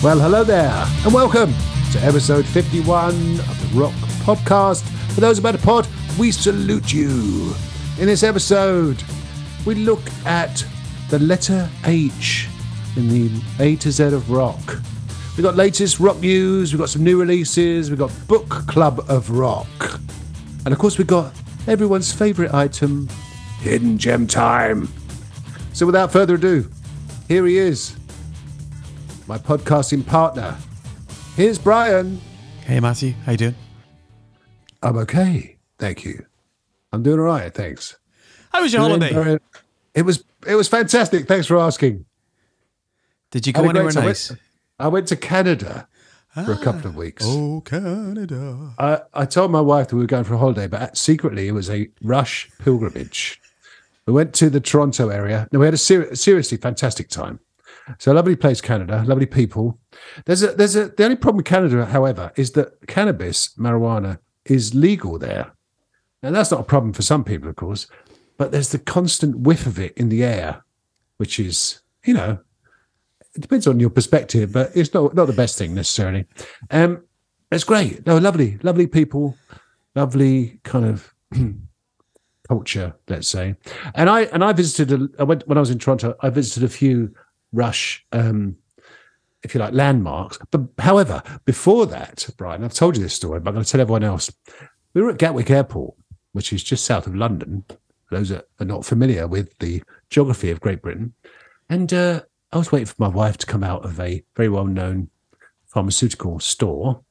Well, hello there, and welcome to episode 51 of the Rock Podcast. For those about the pod, we salute you. In this episode, we look at the letter H in the A to Z of rock. We've got latest rock news, we've got some new releases, we've got Book Club of Rock. And of course, we've got everyone's favourite item, Hidden Gem Time. So without further ado, here he is, my podcasting partner. Here's Brian. Hey Matthew, how you doing? I'm okay, thank you. I'm doing all right, thanks. How was your holiday? It was it was fantastic. Thanks for asking. Did you go anywhere I nice? went, I went to Canada for a ah, couple of weeks. Oh, Canada. I, I told my wife that we were going for a holiday, but secretly it was a rush pilgrimage. We went to the Toronto area. No, we had a ser- seriously fantastic time. So lovely place, Canada, lovely people. There's a there's a the only problem with Canada, however, is that cannabis, marijuana, is legal there. And that's not a problem for some people, of course, but there's the constant whiff of it in the air, which is, you know, it depends on your perspective, but it's not not the best thing necessarily. Um, it's great. No, lovely, lovely people, lovely kind of culture, let's say. And I and I visited. A, I went when I was in Toronto. I visited a few Rush, um, if you like, landmarks. But however, before that, Brian, I've told you this story, but I'm going to tell everyone else. We were at Gatwick Airport, which is just south of London. Those are, are not familiar with the geography of Great Britain, and uh, I was waiting for my wife to come out of a very well-known pharmaceutical store,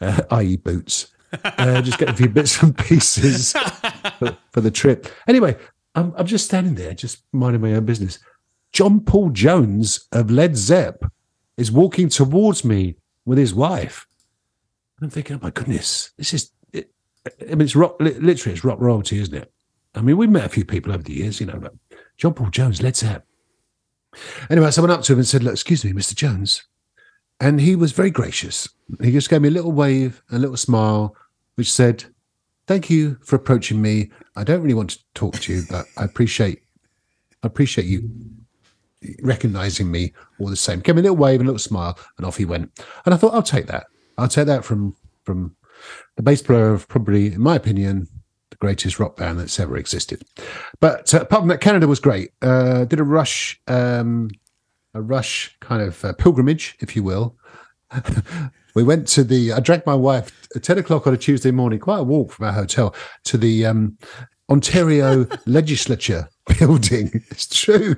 uh, i.e., Boots. uh, just get a few bits and pieces for, for the trip. Anyway, I'm, I'm just standing there, just minding my own business. John Paul Jones of Led Zepp is walking towards me with his wife. I'm thinking, oh my goodness, this is, it, I mean, it's rock, literally, it's rock royalty, isn't it? I mean, we've met a few people over the years, you know, but John Paul Jones, Led Zepp. Anyway, so I went up to him and said, look, excuse me, Mr. Jones. And he was very gracious. He just gave me a little wave, a little smile, which said, thank you for approaching me. I don't really want to talk to you, but I appreciate, I appreciate you recognizing me all the same. Gave me a little wave and a little smile, and off he went. And I thought, I'll take that. I'll take that from from the bass player of probably, in my opinion, the greatest rock band that's ever existed. But uh, apart from that, Canada was great. Uh, did a rush, um, a rush kind of uh, pilgrimage, if you will. we went to the. I dragged my wife at ten o'clock on a Tuesday morning, quite a walk from our hotel to the um, Ontario Legislature building. It's true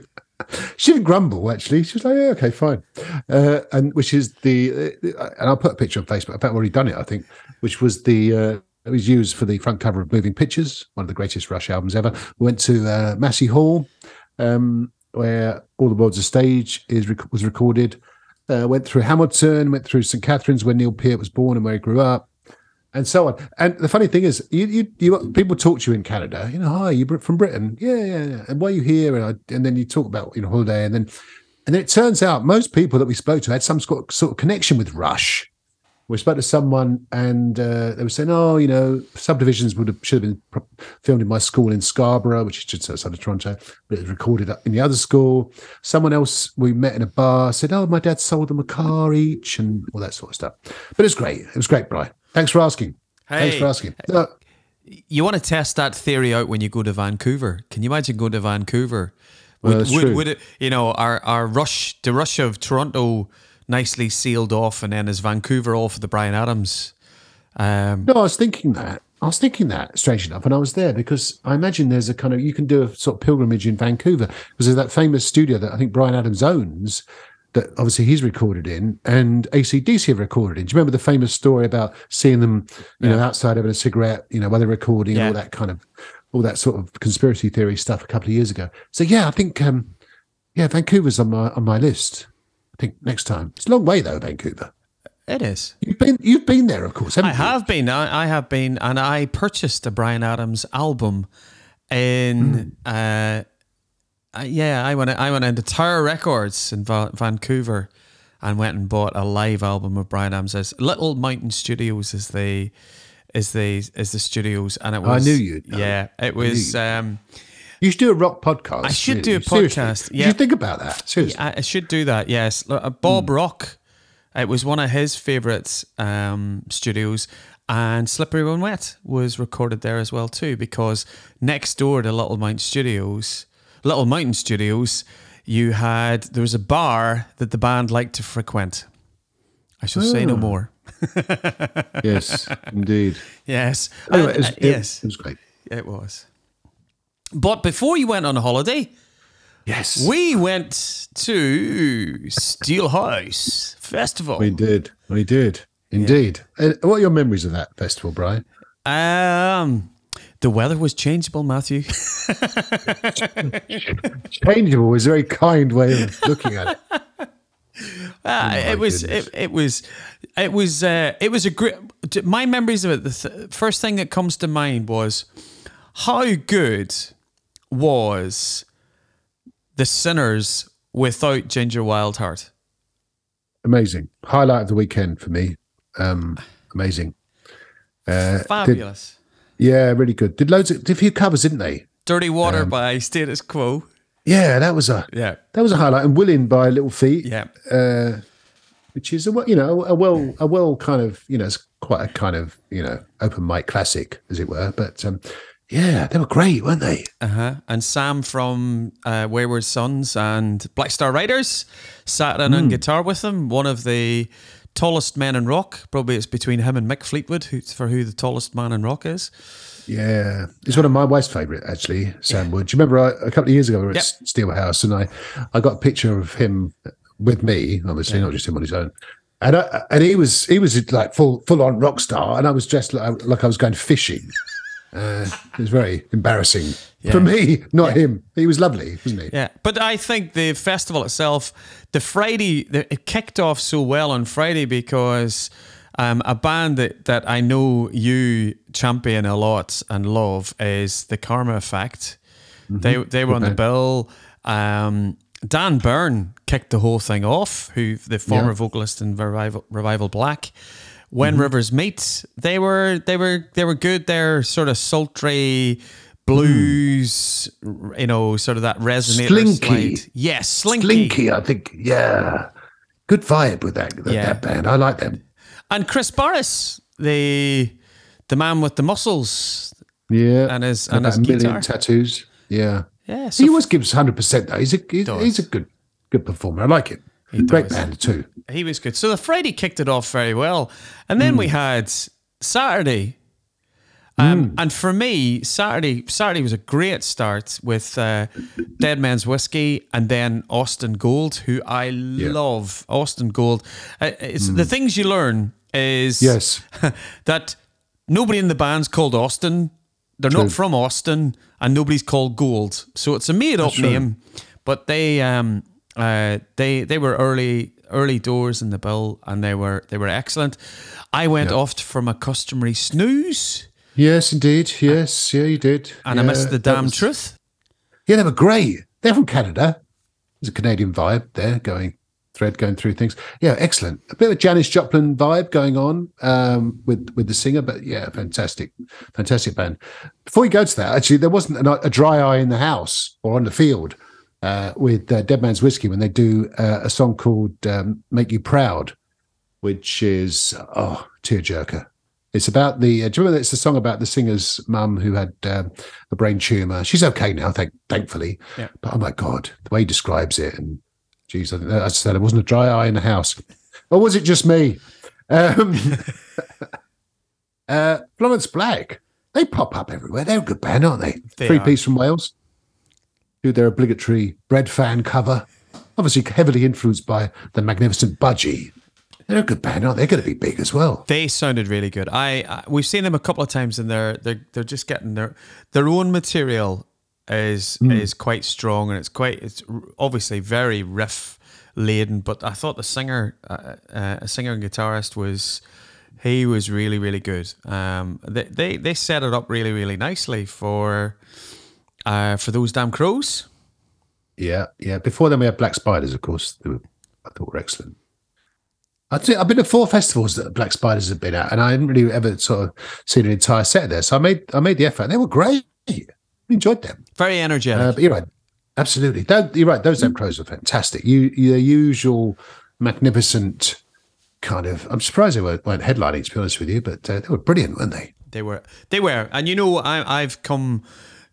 she didn't grumble actually. She was like, yeah, okay, fine. Uh, and which is the, uh, and I'll put a picture on Facebook. I've already done it, I think, which was the, uh, it was used for the front cover of Moving Pictures, one of the greatest Rush albums ever. We went to uh, Massey Hall, um, where All the World's a Stage is was recorded. Uh, went through Hamilton, went through St Catharines, where Neil Peart was born and where he grew up and so on. And the funny thing is, you, you, you people talk to you in Canada. You know, hi, you're from Britain? Yeah, yeah, yeah. And why are you here? And I, and then you talk about you know holiday, and then and then it turns out most people that we spoke to had some sort of, sort of connection with Rush. We spoke to someone, and uh, they were saying, "Oh, you know, subdivisions would have should have been filmed in my school in Scarborough, which is just outside of Toronto, but it was recorded in the other school." Someone else we met in a bar said, "Oh, my dad sold them a car each, and all that sort of stuff." But it's great. It was great, Brian. Thanks for asking. Hey, Thanks for asking. you want to test that theory out when you go to Vancouver? Can you imagine going to Vancouver? Would, well, would, would, it, you know, our, our rush, the rush of Toronto nicely sealed off, and then is Vancouver all for the Bryan Adams? Um, no, I was thinking that. I was thinking that, strange enough, and I was there because I imagine there's a kind of you can do a sort of pilgrimage in Vancouver because there's that famous studio that I think Bryan Adams owns that obviously he's recorded in and ACDC have recorded in. Do you remember the famous story about seeing them, you yeah. know, outside having a cigarette, you know, while they're recording yeah. all that kind of, all that sort of conspiracy theory stuff a couple of years ago. So yeah, I think, um, yeah, Vancouver's on my on my list. I think next time. It's a long way though, Vancouver. It is. You've been you've been there, of course. I you? have been. I, I, have been, and I purchased a Bryan Adams album in mm. uh, uh, yeah, I went. I went into Tower Records in Va- Vancouver, and went and bought a live album of Bryan Adams. Little Mountain Studios is the is the is the studios, and it was. I knew you. Yeah, it was. Um, you should do a rock podcast. I should really. do a podcast. Seriously. Yeah, you think about that. Seriously, yeah, I should do that. Yes, uh, Bob mm. Rock It was one of his favourite um, studios, and Slippery When Wet was recorded there as well too. Because next door to Little Mountain Studios, Little Mountain Studios, you had there was a bar that the band liked to frequent. I shall say no Oh. more. Yes, indeed. Yes, Anyway, it was, uh, it- yes, it was great. it was. But before you went on holiday, Yes, we went to Steelhouse Festival. we did. We did indeed. Uh, what are your memories of that festival, Brian? Um, the weather was changeable, Matthew. Changeable is a very kind way of looking at it. Uh, it was it, it was it was uh, it was a great. My memories of it. The th- first thing that comes to mind was how good was the Sinners without Ginger Wildheart. Amazing highlight of the weekend for me. Um, amazing. Uh, Fabulous. Yeah, really good. Did loads of did a few covers, didn't they? Dirty Um, Water by Status Quo. Yeah, that was a Yeah, that was a highlight. And Willing by Little Feat. yeah. uh, which is a well- you know a well a well kind of you know it's quite a kind of you know open mic classic as it were. But um, yeah, they were great, weren't they? Uh huh. And Sam from uh, Wayward Sons and Black Star Riders sat in on guitar with them. One of the tallest men in rock. Probably it's between him and Mick Fleetwood who, for who the tallest man in rock is. Yeah, he's one of my wife's favourite actually. Sam Wood. Do you remember I, a couple of years ago we were Yep. at Steelhouse and I I got a picture of him with me, obviously not just him on his own. And I, and he was he was like full full on rock star, and I was dressed like, like I was going fishing. Uh, it was very embarrassing for me, not him. He was lovely, wasn't he? Yeah, but I think the festival itself, the Friday, the, it kicked off so well on Friday because um, a band that, that I know you champion a lot and love is the Karma Effect. They they were on the bill. Um, Dan Byrne kicked the whole thing off, who the former Yeah. vocalist in Revival, Revival Black. When mm-hmm. Rivers Meet, they were they were they were good. They're sort of sultry blues, mm. you know, sort of that resonator Slinky. Yes, slinky. Slinky, I think. Yeah, good vibe with that that, Yeah. that band. I like them. And Chris Barris, the the man with the muscles. Yeah, And his- and about his million guitar. tattoos. Yeah, Yeah, so he always gives hundred percent though. He's a he's, he's a good good performer. I like him. Great band too. he was good. So the Friday kicked it off very well, and then we Hmm. had Saturday. Um, And for me, Saturday Saturday was a great start with uh, Dead Man's Whiskey and then Austin Gold, who I love. Austin Gold. Uh, it's the things you learn is. Yes. that nobody in the band's called Austin. They're not from Austin, and nobody's called Gold. So it's a made-up true. name. But they um uh they they were early early doors in the bill, and they were they were excellent. I went off from a customary snooze, Yes, indeed. Yes, yeah, you did. and I missed the damn was- truth. Yeah, they were great. They're from Canada. There's a Canadian vibe there going thread going through things. Yeah, excellent. A bit of a Janis Joplin vibe going on um, with with the singer, but yeah, fantastic, fantastic band. Before we go to that, actually, there wasn't a dry eye in the house or on the field uh, with uh, Dead Man's Whiskey when they do uh, a song called um, "Make You Proud," which is oh tearjerker. It's about the. Uh, do you remember? It's a song about the singer's mum who had um, a brain tumor. She's okay now, thank, thankfully. Yeah. But oh my god, the way he describes it, and geez, I, I said, there wasn't a dry eye in the house, or was it just me? Um, uh, Florence Black, they pop up everywhere. They're a good band, aren't they? They Three are. piece from Wales. Do their obligatory Breadfan cover. Obviously, heavily influenced by the magnificent Budgie. They're a good band, aren't they? They're going to be big as well. They sounded really good. I, I we've seen them a couple of times, and they're they're they're just getting their their own material is is quite strong, and it's quite it's obviously very riff laden. But I thought the singer, uh, uh, a singer and guitarist was he was really really good. Um, they they they set it up really really nicely for uh for those damn crows. Yeah, yeah. Before then, we had Black Spiders, of course. They were, I thought were excellent. I'd say I've been to four festivals that Black Spiders have been at, and I hadn't really ever sort of seen an entire set there. So I made I made the effort. And they were great. I enjoyed them. Very energetic. Uh, but you're right, absolutely. Don't, you're right. Those damn crows are fantastic. You, your usual magnificent kind of. I'm surprised they weren't, weren't headlining. To be honest with you, but uh, they were brilliant, weren't they? They were. They were. And you know, I, I've come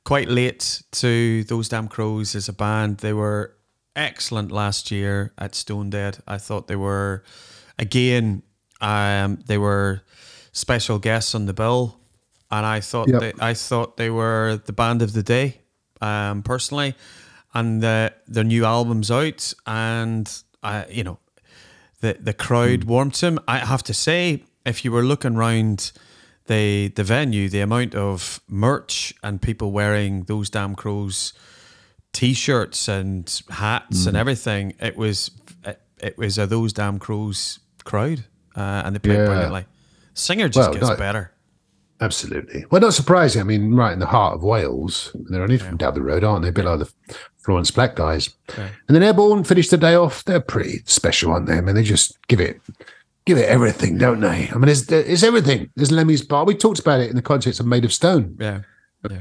quite late to those damn crows as a band. They were excellent last year at Stone Dead. I thought they were again. Um, they were special guests on the bill, and I thought Yep. they, I thought they were the band of the day, um, personally. And the, their new album's out, and I, you know, the the crowd warmed to him. I have to say, if you were looking round the the venue, the amount of merch and people wearing those damn crows t-shirts and hats Mm. and everything, it was it, it was a those damn crows crowd, uh, and they played Yeah. brilliantly. Singer just Well, gets no- better. Absolutely. Well, not surprising. I mean, right in the heart of Wales. They're only from down the road, aren't they? A bit like the Florence Black guys. Yeah. And then Airborne finished the day off. They're pretty special, aren't they? I mean, they just give it, give it everything, don't they? I mean, it's, it's everything. There's Lemmy's Bar. We talked about it in the context of Made of Stone, Yeah.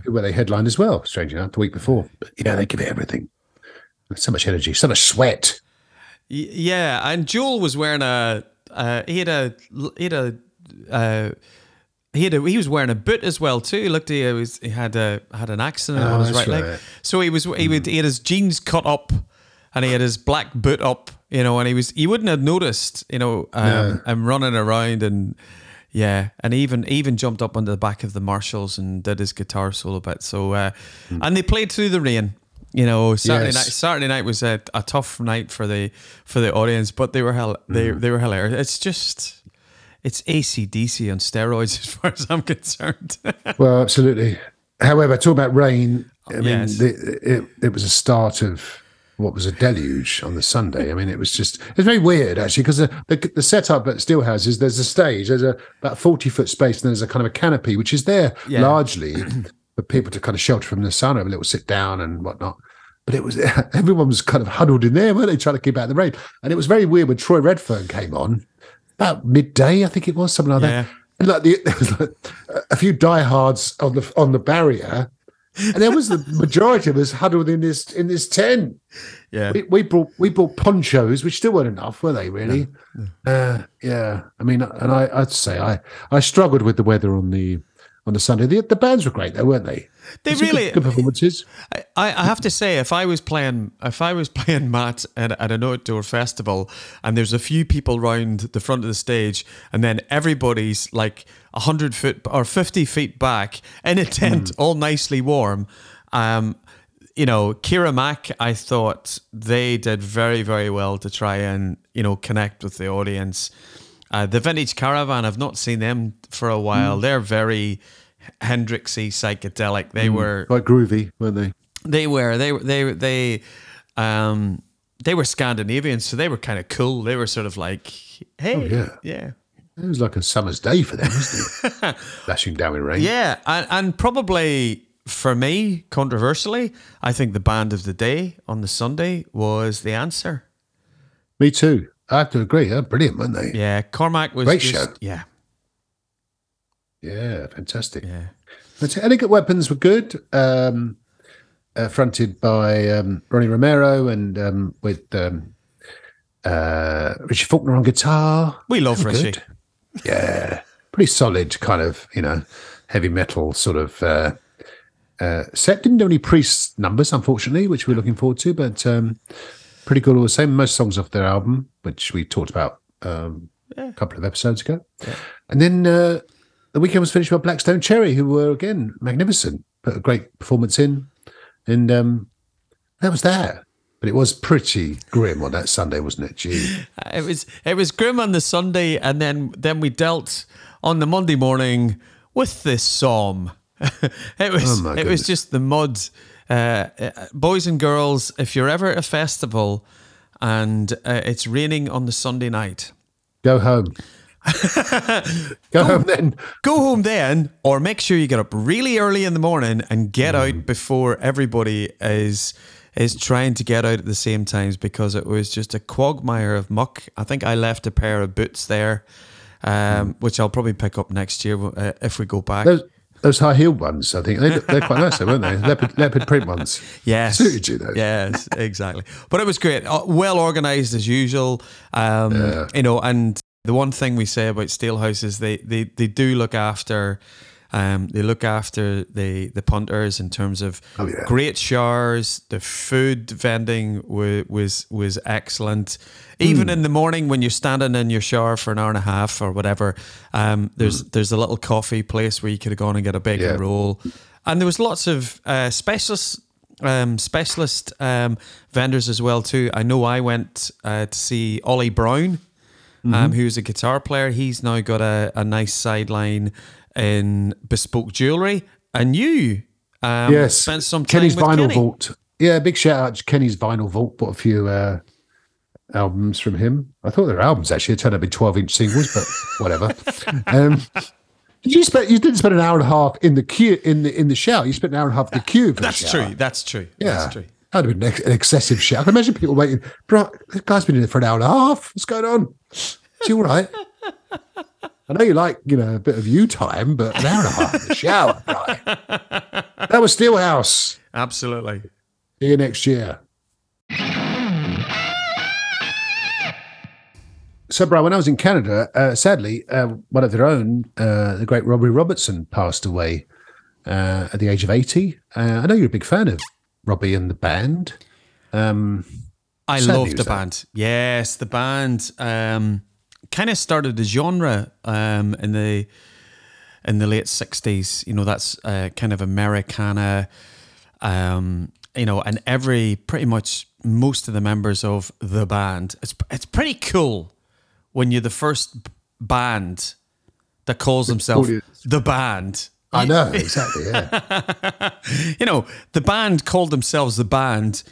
where they headlined as well. Strange enough, the week before. But yeah, they give it everything. So much energy, so much sweat. Yeah, and Joel was wearing a uh, he had a he had a uh, he had a, he was wearing a boot as well too. He looked he was he had a had an accident Oh, on his that's right, leg, so he was he would he had his jeans cut up and he had his black boot up, you know, and he was you wouldn't have noticed, you know, um, No. and running around and. Yeah, and even even jumped up onto the back of the Marshalls and did his guitar solo bit. So, uh, and they played through the rain. You know, Saturday Yes. night. Saturday night was a, a tough night for the for the audience, but they were hell. They they were hilarious. It's just it's ACDC on steroids as far as I'm concerned. Well, absolutely. However, talk about rain. I mean, the, it, it was a start of what was a deluge on the Sunday. I mean, it was just it's very weird actually because the, the the setup at Steelhouse is there's a stage, there's a about forty foot space, and there's a kind of a canopy which is there Yeah. largely for people to kind of shelter from the sun, have a little sit down and whatnot. But it was everyone was kind of huddled in there, weren't they, trying to keep out the rain? And it was very weird when Troy Redfern came on about midday, I think it was something like Yeah. that. And like the, there was like a few diehards on the on the barrier, and there was the majority of us huddled in this in this tent. yeah, We, we brought we brought ponchos, which still weren't enough, were they? Really? Uh, yeah. I mean, and I, I'd say I I struggled with the weather on the on the Sunday. The, the bands were great, though, weren't they? They Some good- really- good, performances. I, I have to say, if I was playing, if I was playing Matt at, at an outdoor festival, and there's a few people round the front of the stage, and then everybody's like hundred foot or fifty feet back in a tent, all nicely warm. Um, you know, Kira Mac, I thought they did very, very well to try and you know connect with the audience. Uh, the Vintage Caravan, I've not seen them for a while. They're very Hendrixy, psychedelic. They were Quite groovy, weren't they? they were. They were. They they um they were Scandinavian, so they were kind of cool. They were sort of like, hey, yeah. yeah, It was like a summer's day for them, wasn't it? Lashing down with rain. yeah, and, and probably for me, controversially, I think the band of the day on the Sunday was the answer. Me too. I have to agree. They're brilliant, weren't they? Yeah, Cormac was Great just show. yeah, Yeah, fantastic. yeah. But Elegant Weapons were good, um, uh, fronted by um, Ronnie Romero and um, with um, uh, Richie Faulkner on guitar. We love Richie. good. Yeah, pretty solid kind of, you know, heavy metal sort of uh, uh, set. Didn't do any priest numbers, unfortunately, which we're looking forward to, but um, pretty good all the same. Most songs off their album, which we talked about um, a couple of episodes ago. And then uh, the weekend was finished by Black Stone Cherry, who were again magnificent, put a great performance in, and um, that was that. But it was pretty grim on that Sunday, wasn't it? Gee, It was it was grim on the Sunday, and then then we dealt on the Monday morning with this psalm. it was Oh, it was just the mud. Uh, uh, boys and girls, if you're ever at a festival and uh, it's raining on the Sunday night, go home. go home then. go home then, or make sure you get up really early in the morning and get Mm. out before everybody is is trying to get out at the same times because it was just a quagmire of muck. I think I left a pair of boots there, um, which I'll probably pick up next year uh, if we go back. Those those high heeled ones, I think they, they're quite nice, though, weren't they? Leopard, leopard print ones. Yes. Suited you, though. Yes, exactly. But it was great. Uh, Well organized as usual. Um, You know, and The one thing we say about Steelhouse is they they, they do look after. Um, they look after the the punters in terms of Oh, yeah. great showers. The food vending was was, was excellent. Even in the morning when you're standing in your shower for an hour and a half or whatever, um, there's there's a little coffee place where you could have gone and get a bacon Yeah. roll, and there was lots of uh, specialist um, specialist um, vendors as well too. I know I went uh, to see Ollie Brown, um, who's a guitar player. He's now got a, a nice sideline in bespoke jewelry, and you um, yes, spent some time Kenny's with Vinyl Kenny. Vault. Yeah, big shout out to Kenny's Vinyl Vault. Bought a few uh, albums from him. I thought they were albums actually. It turned out to be twelve inch singles, but whatever. um, did you spend? You didn't spend an hour and a half in the queue in the in the shower. You spent an hour and a half in the queue. The That's shower. true. That's true. Yeah, That's true. that'd have been an excessive shower. I can imagine people waiting. Bro, this guy's been in there for an hour and a half. What's going on? Is he all right? I know you like, you know, a bit of you time, but an hour and a half in the shower, right? That was Steelhouse. Absolutely. See you next year. So, Brian, when I was in Canada, uh, sadly, uh, one of their own, uh, the great Robbie Robertson, passed away uh, at the age of 80. Uh, I know you're a big fan of Robbie and the band. Um, I love the that. band. Yes, the band um, kind of started a genre um, in the in the late sixties. You know, that's uh, kind of Americana. Um, you know, and every pretty much most of the members of the band. It's it's pretty cool when you're the first band that calls themselves the band. I know, exactly, yeah. you know, the band called themselves the band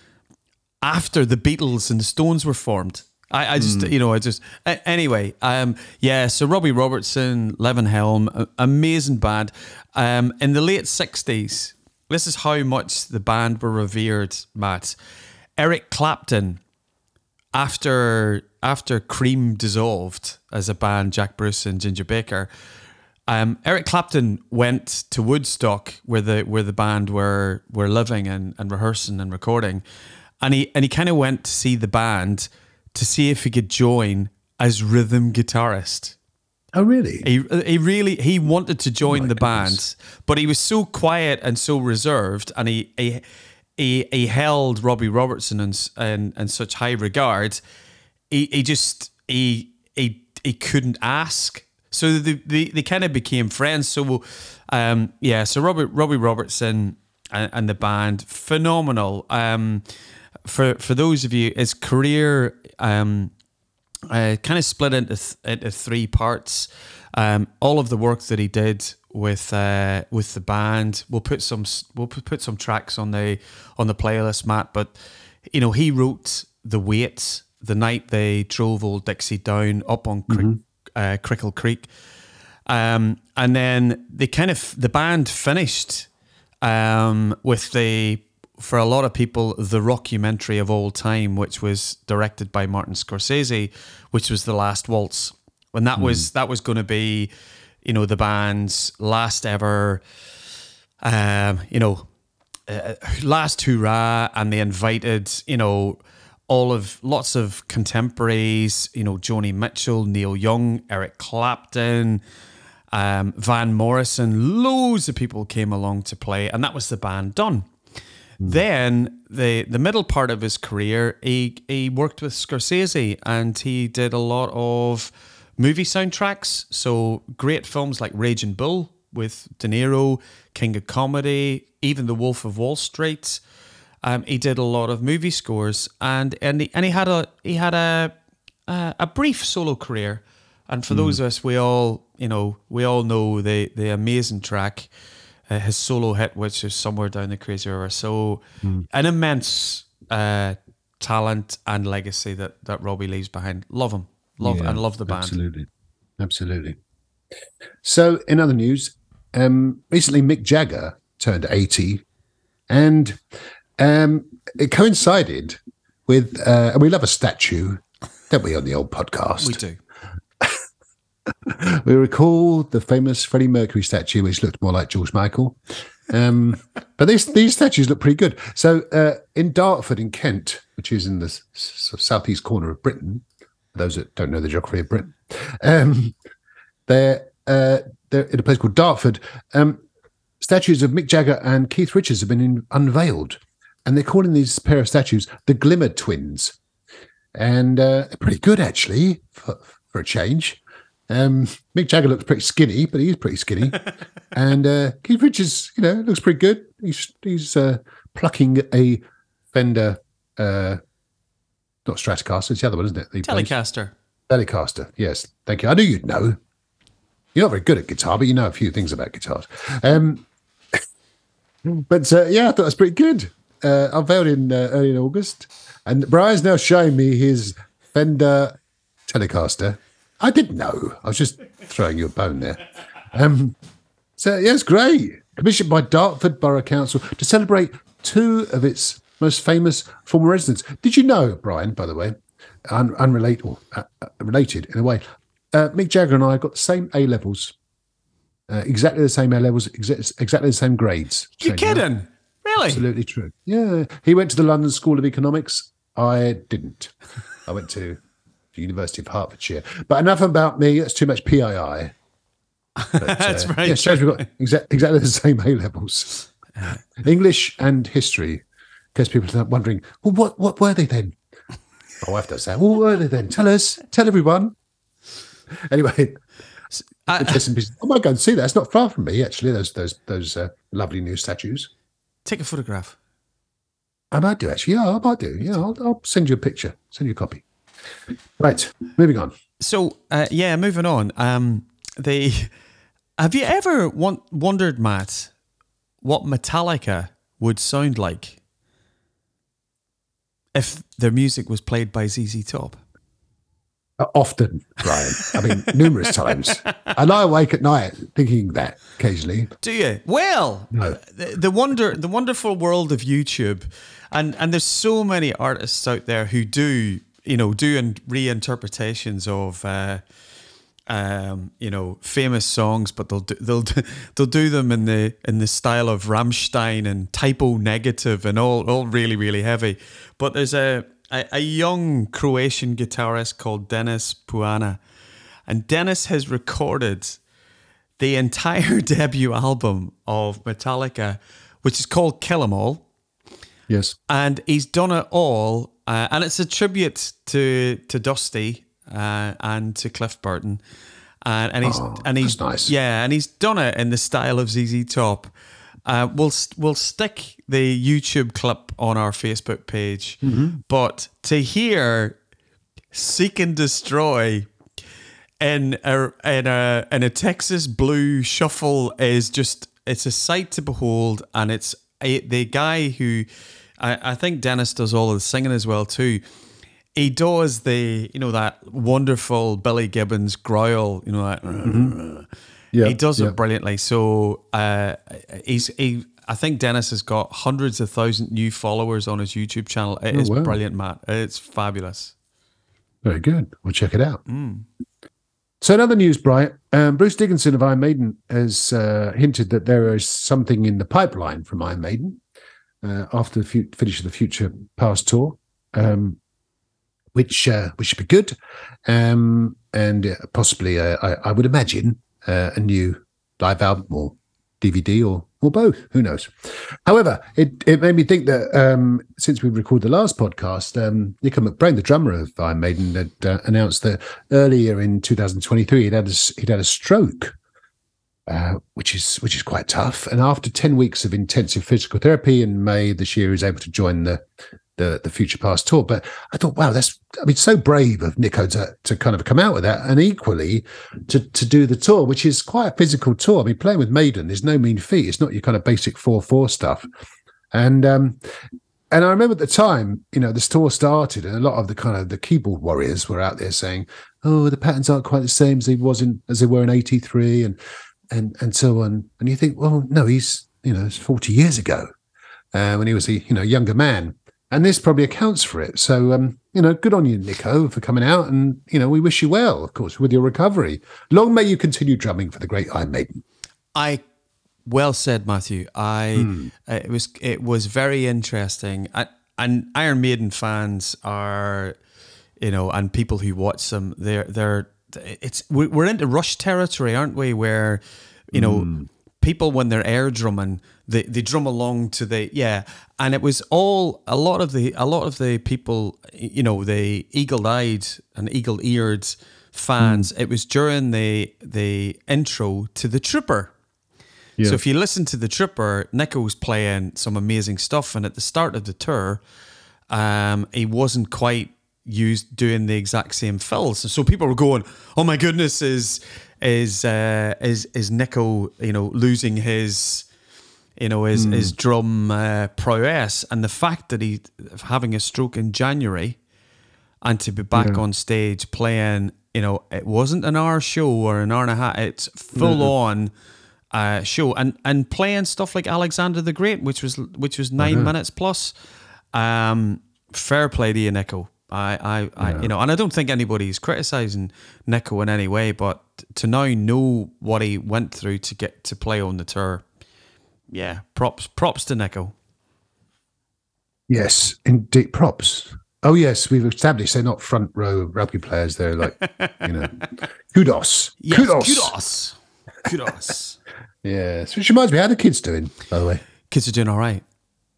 after the Beatles and the Stones were formed. I, I just, you know, I just. anyway, um, yeah. So Robbie Robertson, Levon Helm, amazing band. Um, in the late '60s, this is how much the band were revered. Matt, Eric Clapton, after after Cream dissolved as a band, Jack Bruce and Ginger Baker, um, Eric Clapton went to Woodstock where the where the band were were living and, and rehearsing and recording, and he and he kind of went to see the band to see if he could join as rhythm guitarist. Oh, really? He he really he wanted to join my the goodness. band, but he was so quiet and so reserved, and he he he, he held Robbie Robertson and in in such high regard. He he just he he he couldn't ask, so they they, they kind of became friends. So um yeah, so Robbie Robbie Robertson and, and the band phenomenal. Um, for for those of you, his career um uh, kind of split into th- into three parts. Um, all of the work that he did with uh, with the band, we'll put some we'll put some tracks on the on the playlist, Matt. But you know, he wrote the weight the night they drove old Dixie down up on Crick, uh, Crickle Creek, um, and then they kind of the band finished um, with the for a lot of people the rockumentary of all time, which was directed by Martin Scorsese, which was the Last Waltz, and that was that was going to be, you know, the band's last ever, um, you know, uh, last hurrah, and they invited, you know. All of lots of contemporaries, you know, Joni Mitchell, Neil Young, Eric Clapton, um, Van Morrison, loads of people came along to play, and that was the band done. Then the the middle part of his career, he he worked with Scorsese, and he did a lot of movie soundtracks. So great films like Raging Bull with De Niro, King of Comedy, even The Wolf of Wall Street. Um, he did a lot of movie scores, and and he, and he had a he had a a, a brief solo career. And for those of us, we all you know we all know the the amazing track, uh, his solo hit, which is somewhere down the crazy river. So an immense uh, talent and legacy that that Robbie leaves behind. Love him, love Yeah, and love the band. Absolutely. Absolutely. So, in other news, um, recently Mick Jagger turned 80, and um, it coincided with, uh, and we love a statue, don't we, on the old podcast? We do. we recall the famous Freddie Mercury statue, which looked more like George Michael. Um, but these these statues look pretty good. So uh, in Dartford, in Kent, which is in the s- s- southeast corner of Britain, those that don't know the geography of Britain, um, they're uh, they're in a place called Dartford. Um, statues of Mick Jagger and Keith Richards have been in, unveiled, and they're calling these pair of statues the Glimmer Twins, and uh, pretty good actually for, for a change. Um, Mick Jagger looks pretty skinny, but he's pretty skinny, and uh, Keith Richards, you know, looks pretty good. He's he's uh, plucking a Fender, uh, not Stratocaster, it's the other one, isn't it? The Telecaster. Telecaster. Yes, thank you. I knew you'd know. You're not very good at guitar, but you know a few things about guitars. Um, but uh, yeah, I thought that's pretty good. Uh, unveiled in uh, early in August, and Brian's now showing me his Fender Telecaster. I didn't know. I was just throwing you a bone there. Um, so yeah, it's great. Commissioned by Dartford Borough Council to celebrate two of its most famous former residents. Did you know, Brian? By the way, un- unrelated, or, uh, uh, related in a way. Uh, Mick Jagger and I got the same A levels, uh, exactly the same A levels, exa- exactly the same grades. You Same year. kidding? Really? Absolutely true. Yeah, he went to the London School of Economics. I didn't. I went to University of Hertfordshire. But enough about me. That's too much PII. But, That's uh, very yeah, shows we've got exa- exactly the same A levels. English and history. In case people are wondering, well, what what were they then? My wife does that. Well, what were they then? Tell us. Tell everyone. Anyway, I- interesting piece. I might go and see that. It's not far from me, actually. Those those those uh, lovely new statues. Take a photograph. I might do actually. Yeah, I might do. Yeah, I'll, I'll send you a picture. Send you a copy. Right, moving on. So uh, yeah, moving on. Um, they have you ever won- wondered, Matt, what Metallica would sound like if their music was played by ZZ Top? Uh, often, Brian. I mean, numerous times. I lie awake at night thinking that occasionally. Do you? Well, No. the, the wonder, the wonderful world of YouTube, and and there's so many artists out there who do, you know, doing reinterpretations of, uh, um, you know, famous songs, but they'll do, they'll do, they'll do them in the in the style of Rammstein and Type O Negative and all all really really heavy. But there's a a, a young Croatian guitarist called Dennis Puana, and Dennis has recorded the entire debut album of Metallica, which is called Kill 'Em All, Yes. and he's done it all, uh, and it's a tribute to to Dusty uh, and to Cliff Burton, and and he's Oh, and he's nice. yeah, and he's done it in the style of ZZ Top. Uh, we'll we'll stick the YouTube clip on our Facebook page, Mm-hmm. but to hear "Seek and Destroy" in a in a in a Texas blue shuffle is just it's a sight to behold, and it's a, the guy who I, I think Dennis does all of the singing as well too. He does the you know that wonderful Billy Gibbons growl, you know that. Yeah. He does yeah. it brilliantly. So uh, he's he. I think Dennis has got hundreds of thousand new followers on his YouTube channel. It is Oh, wow. brilliant, Matt. It's fabulous. Very good. We'll check it out. Mm. So, another news, Brian. Um, Bruce Dickinson of Iron Maiden has uh, hinted that there is something in the pipeline from Iron Maiden uh, after the fu- finish of the Future Past tour, um, which uh, which should be good, um, and uh, possibly, uh, I, I would imagine, uh, a new live album or DVD or or both. Who knows? However, it, it made me think that um, since we recorded the last podcast, um, Nicko McBrain, the drummer of Iron Maiden, had uh, announced that earlier in 2023 he'd had a, he'd had a stroke, uh, which is which is quite tough. And after 10 weeks of intensive physical therapy in May this year, he was able to join the the, the Future Past tour. But I thought, wow, that's I mean, so brave of Nicko to to kind of come out with that, and equally to to do the tour, which is quite a physical tour. I mean, playing with Maiden is no mean feat. It's not your kind of basic four four stuff, and um, and I remember at the time, you know, this tour started, and a lot of the kind of the keyboard warriors were out there saying, "Oh, the patterns aren't quite the same as they was in as they were in '83," and and and so on. And you think, well, no, he's you know, it's 40 years ago uh, when he was a you know younger man, and this probably accounts for it. So um, you know, good on you, Nicko, for coming out, and you know, we wish you well, of course, with your recovery. Long may you continue drumming for the great Iron Maiden. I well said, Matthew. I uh, it was it was very interesting. I, and Iron Maiden fans are you know, and people who watch them, they're they're it's we- we're into rush territory, aren't we? Where you know people when they're air drumming, they they drum along to the yeah, and it was all a lot of the a lot of the people, you know, the eagle eyed and eagle eared fans. It was during the the intro to the Trooper. Yeah. So if you listen to the Trooper, Nicko's playing some amazing stuff, and at the start of the tour, um, he wasn't quite used doing the exact same fills. So people were going, "Oh my goodness, is is uh, is is Nicko, you know, losing his." You know his his drum uh, prowess, and the fact that he having a stroke in January, and to be back Yeah. on stage playing, you know, it wasn't an hour show or an hour and a half. It's full on uh, show and and playing stuff like Alexander the Great, which was which was 9 minutes plus. Um, fair play to you, Nicko. I, I, I, you know, and I don't think anybody's criticizing Nicko in any way, but to now know what he went through to get to play on the tour, yeah, props, props to Nicko. Yes, indeed. Props. Oh yes, we've established they're not front row rugby players. They're like, you know, kudos, Yes, kudos. kudos, kudos. Yes, which reminds me, how the kids doing? By the way, Kids are doing all right.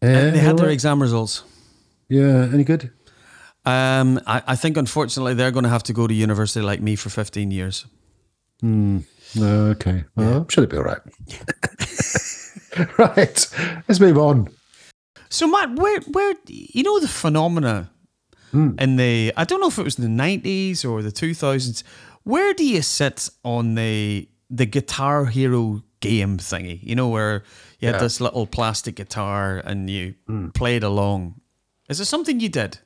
yeah, They had their right? exam results. yeah, any good? Um, I, I think unfortunately they're going to have to go to university like me for 15 years. No, okay. Well, I'm sure they'll be all right. right, let's move on. So Matt, where where you know the phenomena hmm. in the I don't know if it was in the nineties or the two thousands. Where do you sit on the the Guitar Hero game thingy? You know where you had Yeah. this little plastic guitar and you hmm. played along. Is it something you did?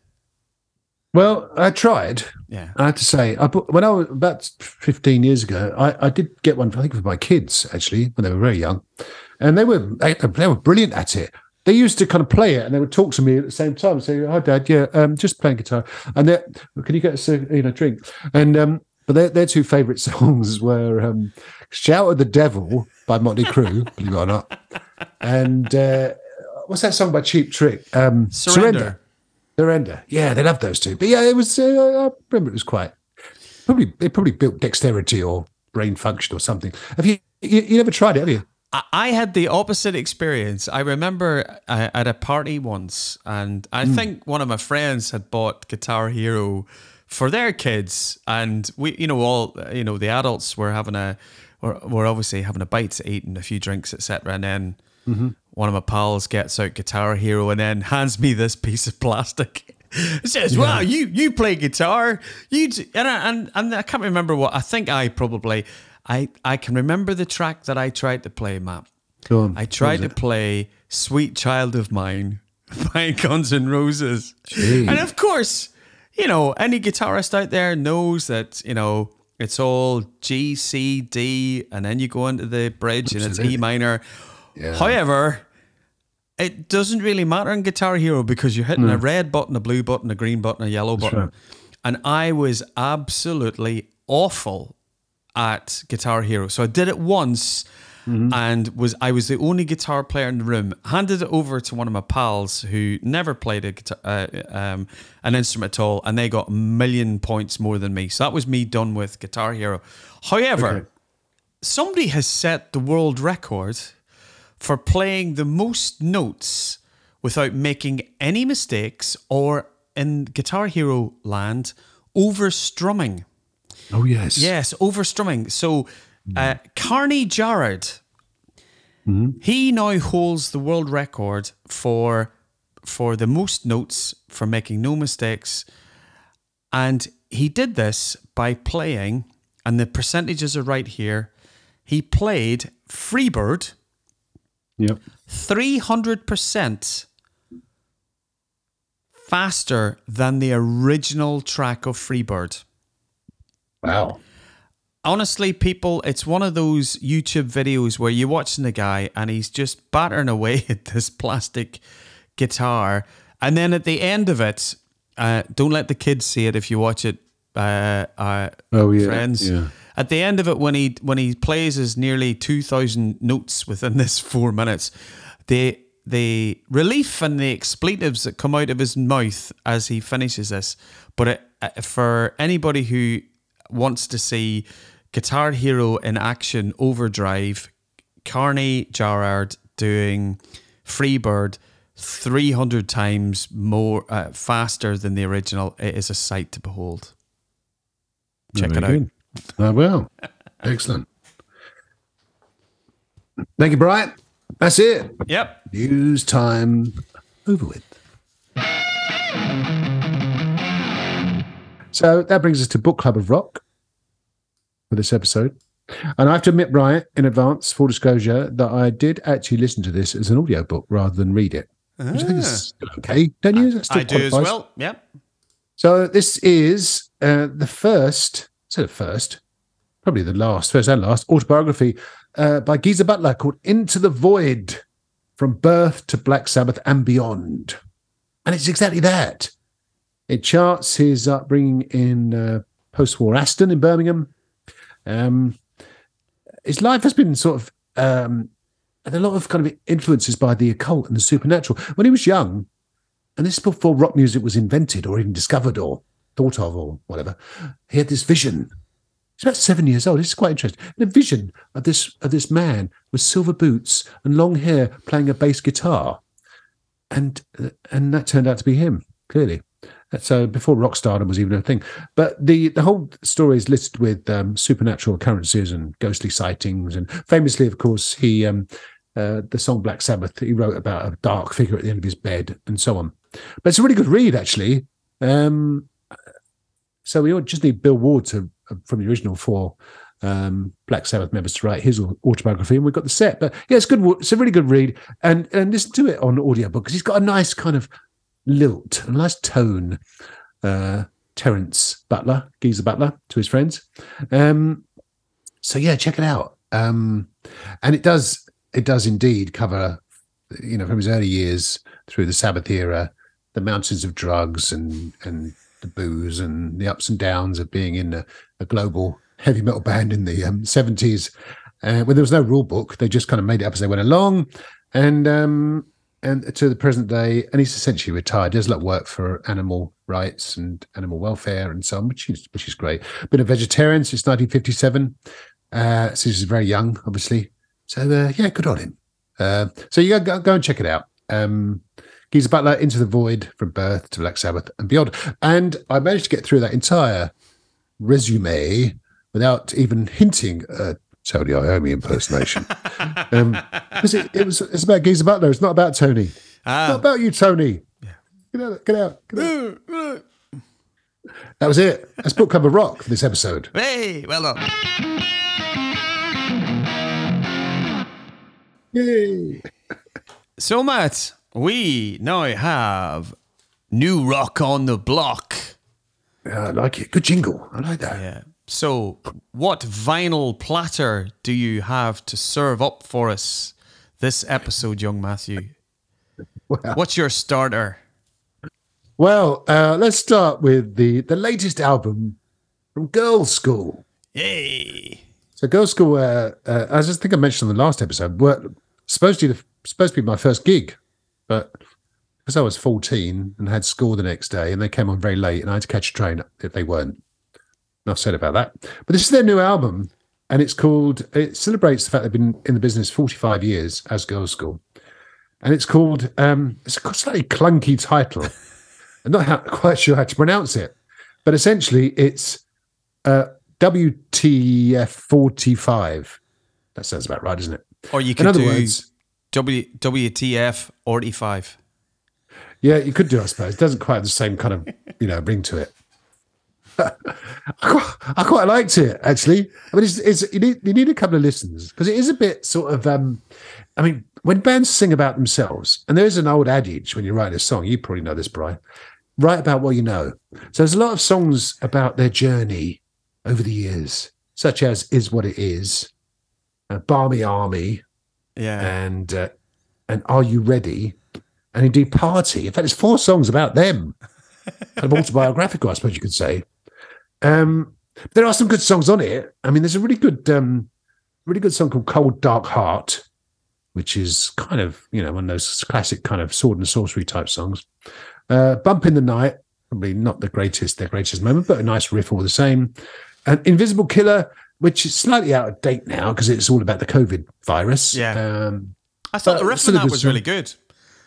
Well, I tried. Yeah. I have to say, I bought, when I was about 15 years ago, I, I did get one, I think, for my kids, actually, when they were very young. And they were they, they were brilliant at it. They used to kind of play it and they would talk to me at the same time and say, Hi, Dad, yeah, um, just playing guitar. And they can you get us a you know, drink? And, um, but their, their two favourite songs were um, Shout at the Devil by Motley Crue, believe it or not. And uh, what's that song by Cheap Trick? Um, Surrender. Surrender. Yeah, they love those two. But yeah, it was. Uh, I remember it was quite. Probably they probably built dexterity or brain function or something. Have you? You, you never tried it, have you? I- I had the opposite experience. I remember uh, at a party once, and I think one of my friends had bought Guitar Hero for their kids, and we, you know, all you know, the adults were having a, were, were obviously having a bite to eat and a few drinks, etc. And then one of my pals gets out Guitar Hero and then hands me this piece of plastic. It says, "Wow, you you play guitar, you d-" and I, and and I can't remember what I think. I probably I I can remember the track that I tried to play, Matt. Go on. I tried to play "Sweet Child of Mine" by Guns N' Roses, Gee. and of course, you know any guitarist out there knows that you know it's all G, C, D, and then you go into the bridge and it's E minor. Yeah. However, it doesn't really matter in Guitar Hero because you're hitting a red button, a blue button, a green button, a yellow button. right. And I was absolutely awful at Guitar Hero. So I did it once and was I was the only guitar player in the room. Handed it over to one of my pals who never played a guitar, uh, um, an instrument at all, and they got a million points more than me. So that was me done with Guitar Hero. However, Okay. somebody has set the world record for playing the most notes without making any mistakes or in Guitar Hero land over strumming. Oh yes. Yes, over strumming. So uh, Carney Jarrett, he now holds the world record for for the most notes for making no mistakes, and he did this by playing, and the percentages are right here. He played Freebird Yep. three hundred percent faster than the original track of Freebird. Wow. honestly, people, it's one of those YouTube videos where you're watching the guy and he's just battering away at this plastic guitar. And then at the end of it, uh, don't let the kids see it if you watch it, uh, uh, Oh yeah. friends. Yeah. At the end of it, when he when he plays his nearly two thousand notes within this four minutes, they the relief and the expletives that come out of his mouth as he finishes this. But it, uh, for anybody who wants to see Guitar Hero in action, Overdrive, Carney Jarrard doing Freebird 300 times more uh, faster than the original. It is a sight to behold. Check Very it out. good. I will. Excellent. Thank you, Brian. That's it. Yep. News time over with. So that brings us to Book Club of Rock for this episode. And I have to admit, Brian, in advance, full disclosure, that I did actually listen to this as an audiobook rather than read it. Which I think is still okay, don't you? Still I do as well. Yep. So this is uh, the first, so the first, probably the last, first and last autobiography uh, by Geezer Butler called Into the Void From Birth to Black Sabbath and Beyond. And it's exactly that. It charts his upbringing in uh, post war Aston in Birmingham. Um, his life has been sort of, um, and a lot of kind of influences by the occult and the supernatural. When he was young, and this is before rock music was invented or even discovered or thought of or whatever. He had this vision. He's about seven years old. This is quite interesting. A vision of this of this man with silver boots and long hair playing a bass guitar, and uh, and that turned out to be him clearly. So before rock stardom was even a thing, but the the whole story is listed with um, supernatural occurrences and ghostly sightings, and famously, of course, he um, uh, the song Black Sabbath he wrote about a dark figure at the end of his bed and so on. But it's a really good read, actually. Um, so we just need Bill Ward to, from the original four um, Black Sabbath members to write his autobiography, and we've got the set. But yeah, it's good. It's a really good read, and and listen to it on audiobook because he's got a nice kind of lilt, a nice tone. Uh, Terence Butler, Geezer Butler, to his friends. Um, so yeah, check it out. Um, and it does it does indeed cover, you know, from his early years through the Sabbath era, the mountains of drugs and and the booze and the ups and downs of being in a, a global heavy metal band in the um, 70s uh, when there was no rule book. They just kind of made it up as they went along. And um and to the present day and he's essentially retired. Does a lot of work for animal rights and animal welfare and so on which is which is great. Been a vegetarian since 1957 uh since he's very young obviously. So uh, yeah good on him. Uh, so you go, go and check it out. Um Geezer Butler, Into the Void, From Birth to Black Sabbath and Beyond. And I managed to get through that entire resume without even hinting at Tony Iommi impersonation. um, it, it was, it's about Geezer Butler. It's not about Tony. It's not about you, Tony. Get out, get out, get out. That was it. That's Book of Rock for this episode. Hey, well done. Yay. So, Matt, we now have new rock on the block. Yeah, I like it. Good jingle. I like that. Yeah. So, what vinyl platter do you have to serve up for us this episode, young Matthew? Well, What's your starter? well uh, let's start with the, the latest album from Girlschool. Yay! So Girlschool, uh, uh, as I think I mentioned on the last episode, were supposed to be the, supposed to be my first gig, but because I was 14 and had school the next day, and they came on very late, and I had to catch a train if they weren't. Enough said about that. But this is their new album, and it's called. It celebrates the fact they've been in the business 45 years as Girlschool, and it's called. Um, it's a slightly clunky title. I'm not how, quite sure how to pronounce it, but essentially it's uh, WTF 45. That sounds about right, doesn't it? Or you can, In other do words, w, WTF 45. yeah, you could do, I suppose. It doesn't quite have the same kind of, you know, ring to it. I, quite, I quite liked it actually. I mean, it's, it's you need you need a couple of listens because it is a bit sort of. um I mean, when bands sing about themselves, and there is an old adage when you write a song, you probably know this, Brian. Write about what you know. So there's a lot of songs about their journey over the years, such as "Is What It Is," uh, "Barmy Army," Yeah. and uh, and Are You Ready? And indeed Party. In fact, it's four songs about them. kind of autobiographical, I suppose you could say. Um, there are some good songs on it. I mean, there's a really good, um, really good song called Cold Dark Heart, which is kind of you know one of those classic kind of sword and sorcery type songs. Uh, Bump in the Night, probably not the greatest, their greatest moment, but a nice riff all the same. And Invisible Killer, which is slightly out of date now because it's all about the COVID virus. Yeah. Um, I thought the rest of a that good was really good.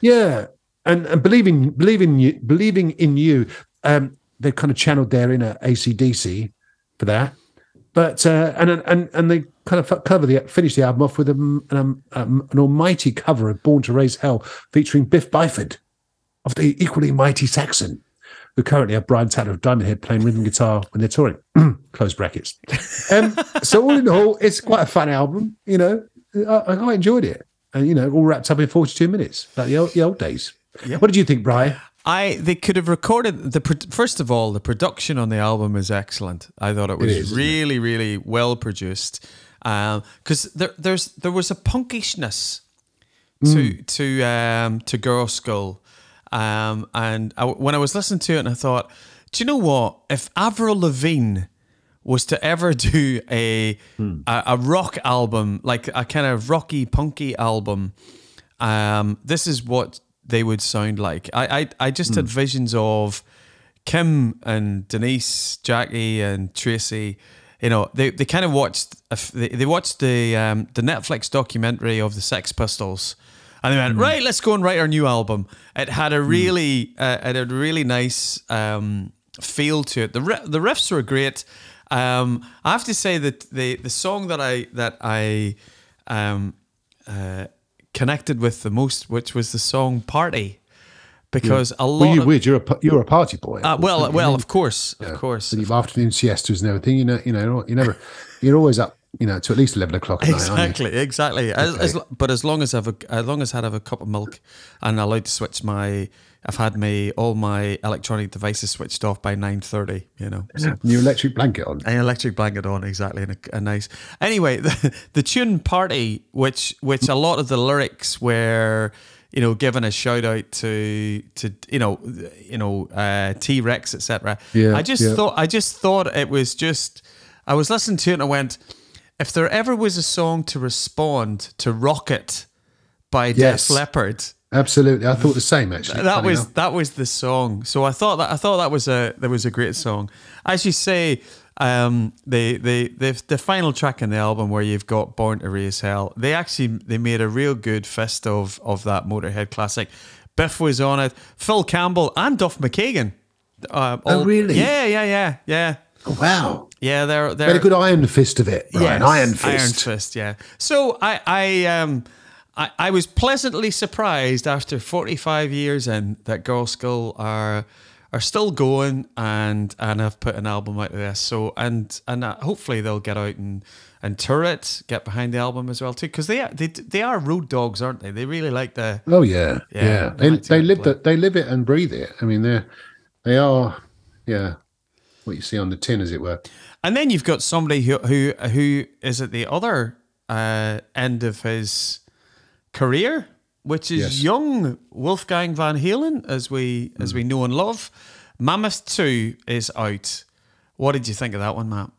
yeah, and and believing believing you believing in you. Um, they kind of channeled their inner ACDC for that, but uh, and and and they kind of cover the finish the album off with um, um, um, an almighty cover of "Born to Raise Hell" featuring Biff Byford of the equally mighty Saxon, who currently have Brian Tatler of Diamond Head playing rhythm guitar when they're touring. Close brackets. Um, so all in all, it's quite a fun album. You know, I, I quite enjoyed it, and you know, all wrapped up in forty-two minutes, like the old, the old days. What did you think, Brian? I they could have recorded the first of all the production on the album is excellent. I thought it was is, isn't it? really really well produced because there there's there was a punkishness to Hmm. to um, to Girlschool, um, and I, when I was listening to it, and I thought, do you know what? If Avril Lavigne was to ever do a, Hmm. a a rock album, like a kind of rocky punky album, um, this is what they would sound like. I I, I just had visions of Kim and Denise, Jackie and Tracy. You know, they, they kind of watched they, they watched the um, the Netflix documentary of the Sex Pistols, and they went right. Let's go and write our new album. It had a really uh, it had a really nice um, feel to it. The ri- the riffs were great. Um, I have to say that the the song that I that I um, uh, connected with the most, which was the song "Party," because a lot Well, you of would. You're a you're a party boy. uh, well, well, of course, of course, with your afternoon siestas and everything. You know, you know, you never, you're always up. You know, to at least eleven o'clock at night. Aren't you? exactly, exactly. As, as, but as long as I've a, as long as I have a cup of milk and allowed to switch my, I've had my all my electronic devices switched off by nine thirty. You know, so. Your electric blanket on. An electric blanket on, exactly, and a, a nice. Anyway, the, the tune "Party," which which a lot of the lyrics were, you know, giving a shout out to to you know, you know, uh, T Rex, etc. Yeah, I just yeah. thought I just thought it was just. I was listening to it and I went, if there ever was a song to respond to "Rocket" by Yes. Def Leppard, Absolutely, I thought the same. Actually, that was enough. that was the song. So I thought that I thought that was a that was a great song. As you say, um, the the the the final track in the album where you've got "Born to Raise Hell," they actually they made a real good fist of of that Motorhead classic. Biff was on it, Phil Campbell and Duff McKagan. Uh, Oh, really? Yeah, yeah, yeah, yeah. Oh, wow. Yeah, they're they're a good iron fist of it. Right, Yes, an iron fist. Iron Fist, yeah. So I, I, um, I, I was pleasantly surprised after 45 years in that Girlschool are are still going and and have put an album out of this. So and and uh, hopefully they'll get out and and tour it, get behind the album as well too, because they are they they are road dogs, aren't they? They really like the Oh yeah, Yeah, yeah. they They they live that they live it and breathe it. I mean, they're they are yeah. What you see on the tin, as it were. And then you've got somebody who who who is at the other uh, end of his career, which is Yes. young Wolfgang Van Halen, as we as we know and love. Mammoth Two is out. What did you think of that one, Matt?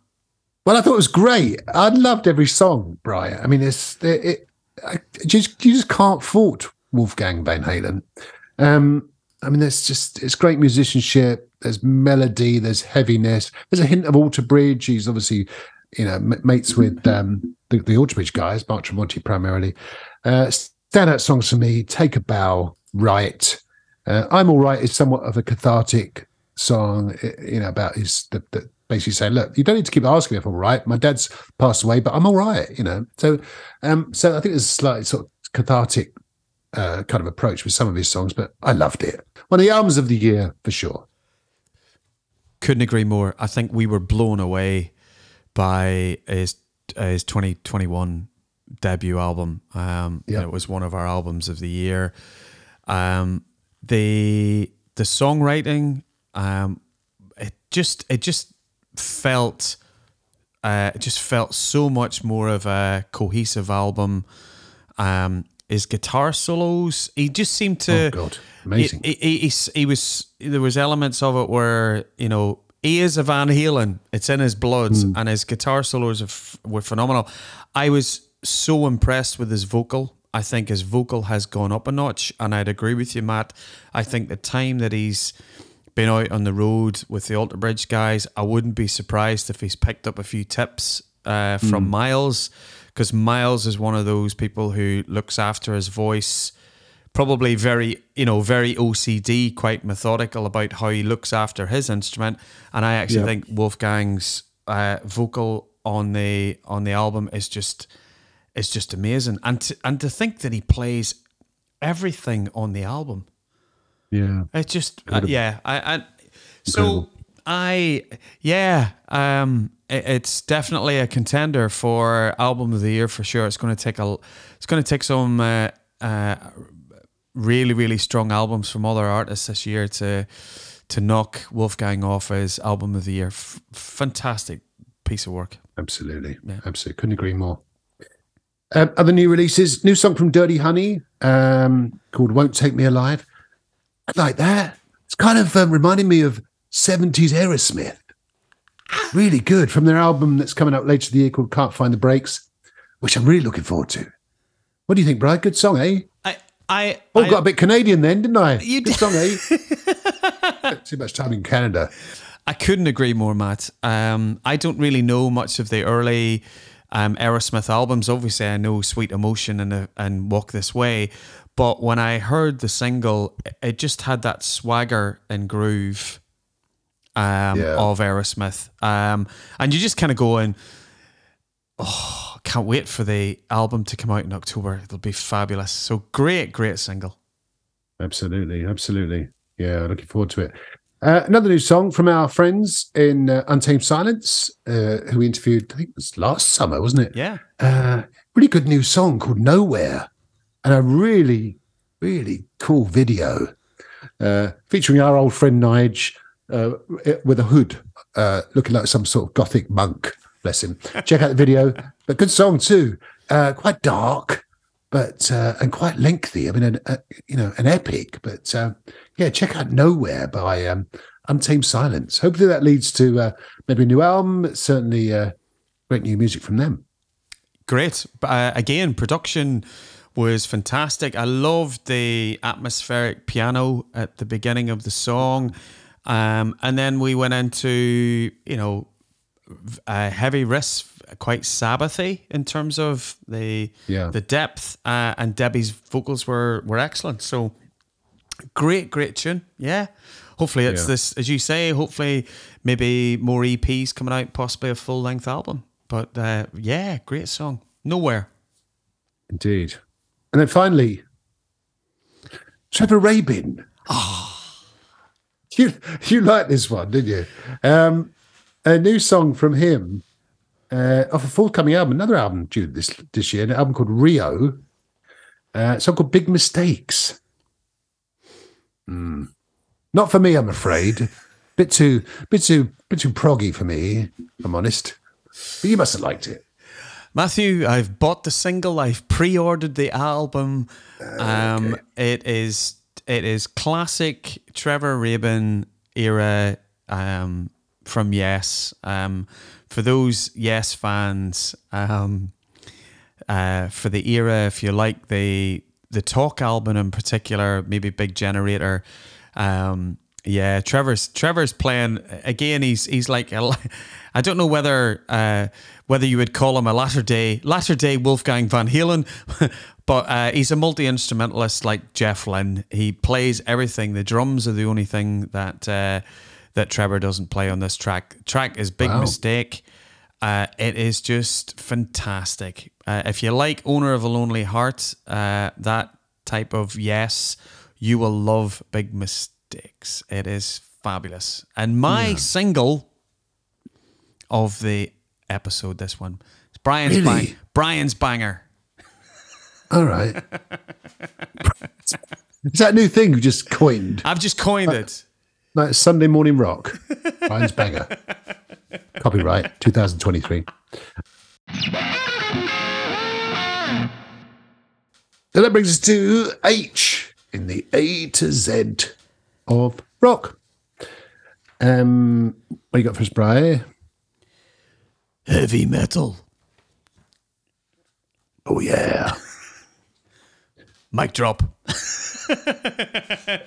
Well, I thought it was great. I loved every song, Brian. I mean, it's it, it I just you just can't fault Wolfgang Van Halen. Um, I mean, there's just it's great musicianship. There's melody. There's heaviness. There's a hint of Alter Bridge. He's obviously, you know, mates with um, the, the Alter Bridge guys, Mark Tremonti primarily. Uh, standout songs for me: "Take a Bow," "Right," uh, "I'm All Right" is somewhat of a cathartic song. You know, about his the, the basically saying, "Look, you don't need to keep asking me if I'm all right. My dad's passed away, but I'm all right." You know, so um, so I think there's a slightly sort of cathartic uh, kind of approach with some of his songs, but I loved it. One of the albums of the year for sure. Couldn't agree more. I think we were blown away by his his 2021 debut album. Um, Yeah. It was one of our albums of the year. Um, the the songwriting, um, it just it just felt uh, it just felt so much more of a cohesive album. Um, his guitar solos, he just seemed to Oh God, amazing. he, he, he, he was there was elements of it where you know he is a Van Halen. It's in his blood, Hmm. and his guitar solos are were phenomenal. I was so impressed with his vocal. I think his vocal has gone up a notch, and I'd agree with you, Matt. I think the time that he's been out on the road with the Alter Bridge guys, I wouldn't be surprised if he's picked up a few tips uh, from Myles, because Myles is one of those people who looks after his voice. Probably very, you know, very OCD, quite methodical about how he looks after his instrument. And I actually Yeah. think Wolfgang's uh, vocal on the on the album is just is just amazing. And to, and to think that he plays everything on the album. Yeah. It's just uh, yeah. I, I so I yeah. Um, it, it's definitely a contender for album of the year for sure. It's going to take a it's going to take some uh, uh, really really strong albums from other artists this year to to knock Wolfgang off as album of the year. F- fantastic piece of work. Absolutely. Absolutely. Couldn't agree more. Um, other new releases, new song from Dirty Honey um, called Won't Take Me Alive. I like that. It's kind of um, reminding me of 70s Aerosmith. Really good from their album that's coming out later in the year called Can't Find the Brakes, which I'm really looking forward to. What do you think, Brian? Good song, eh? I I Oh, I- got a bit Canadian then, didn't I? You Good did. song, eh? Too much time in Canada. I couldn't agree more, Matt. Um, I don't really know much of the early um, Aerosmith albums. Obviously, I know Sweet Emotion and uh, and Walk This Way, but when I heard the single, it just had that swagger and groove um, Yeah. of Aerosmith, um, and you just kind of going, "Oh, can't wait for the album to come out in October. It'll be fabulous." So great, great single. Absolutely, absolutely. Yeah, looking forward to it. Uh, another new song from our friends in uh, Untamed Silence, uh, who we interviewed, I think it was last summer, wasn't it? Yeah, Uh, really good new song called Nowhere, and a really, really cool video uh, featuring our old friend Nige uh, with a hood, uh, looking like some sort of gothic monk. Bless him. Check out the video, but good song too. Uh, quite dark, but uh, and quite lengthy. I mean, an, uh, you know, an epic. But uh, yeah, check out Nowhere by um, Untamed Silence. Hopefully, that leads to uh, maybe a new album. Certainly, great new music from them. great. Again, production was fantastic. I loved the atmospheric piano at the beginning of the song, um, and then we went into you know v- uh, heavy riffs, quite Sabbathy in terms of the Yeah. the depth, uh, and Debbie's vocals were were excellent. So great, great tune. Yeah. Hopefully it's Yeah. this, as you say. Hopefully, maybe more EPs coming out, possibly a full length album. But uh, yeah, great song. Nowhere. Indeed. And then finally, Trevor Rabin. You you like this one, didn't you? Um, a new song from him uh, off a forthcoming album, another album due this this year, an album called Rio. Uh, a song called Big Mistakes. Hmm. Not for me, I'm afraid. Bit too, bit too, bit too proggy for me. I'm honest. But you must have liked it. Matthew, I've bought the single. I've pre-ordered the album. Um, it is it is classic Trevor Rabin era um, from Yes. Um, for those Yes fans, um, uh, for the era, if you like the the Talk album in particular, maybe Big Generator. Um, yeah, Trevor's Trevor's playing again. He's he's like I don't know whether uh, whether you would call him a latter day latter day Wolfgang Van Halen, but uh, he's a multi instrumentalist like Jeff Lynne. He plays everything. The drums are the only thing that uh, that Trevor doesn't play on this track. Track is Big Wow. Mistake. Uh, it is just fantastic. Uh, if you like Owner of a Lonely Heart, uh, that type of yes, you will love Big Mistakes. It is fabulous. And my single of the episode, this one, is Brian's, Really? bang, Brian's Banger. All right. Is that new thing you just coined? I've just coined it. Like Sunday morning rock. Brian's banger. Copyright 2023. So that brings us to H in the A to Z of rock. Um, what you got for us, Brian? Heavy metal. Oh yeah. Mic drop.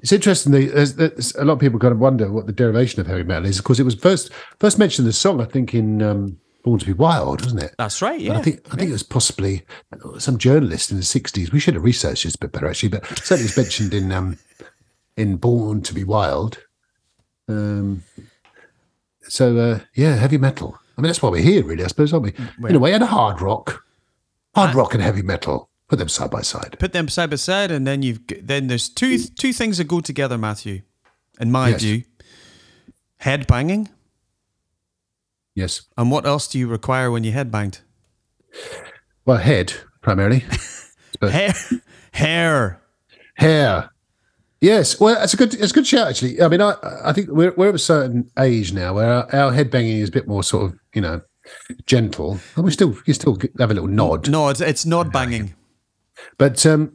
It's interesting. the- There's, there's a lot of people kind of wonder what the derivation of heavy metal is. Of course, it was first first mentioned in the song. I think in um, "Born to Be Wild," wasn't it? That's right. And Yeah. I think I think it was possibly some journalist in the '60s. We should have researched this a bit better, actually. But certainly, it's mentioned in um, in "Born to Be Wild." Um, so uh, yeah, heavy metal. I mean, that's why we're here, really. I suppose, aren't we? In a way, and a hard rock, hard rock, and heavy metal. Put them side by side. Put them side by side, and then you've then there's two two things that go together, Matthew, in my Yes. view. Head banging, Yes. and what else do you require when you head banged? Well, head primarily. Hair, hair. Hair. Yes, well, it's a good, it's a good shout actually. I mean, I, I think we're we're of a certain age now where our, our head banging is a bit more sort of, you know, gentle. And we still, you still have a little nod, No, it's it's nod banging. but um,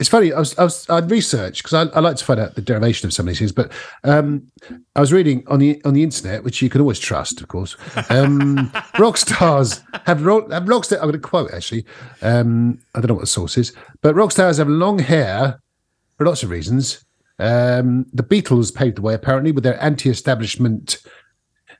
it's funny. I was, I was, I'd researched because I, I like to find out the derivation of some of these things. But um, I was reading on the on the internet, which you can always trust, of course. Um, rock stars have rock, have rock stars. I'm going to quote actually. Um, I don't know what the source is, but rock stars have long hair for lots of reasons. Um, the Beatles paved the way apparently with their anti-establishment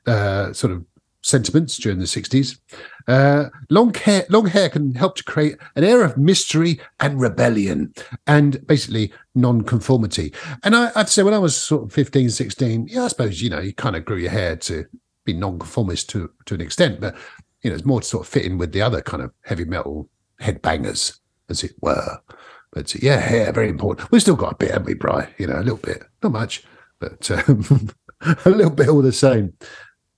uh, sort of sentiments during the 60s. Uh, long hair, long hair can help to create an air of mystery and rebellion and basically non-conformity. And I, I'd say when I was sort of 15, 16, yeah, I suppose, you know, you kind of grew your hair to be non-conformist to, to an extent, but, you know, it's more to sort of fit in with the other kind of heavy metal headbangers, as it were. But uh, yeah, hair, very important. We've still got a bit, haven't we, Bry? You know, a little bit. Not much, but um, a little bit all the same.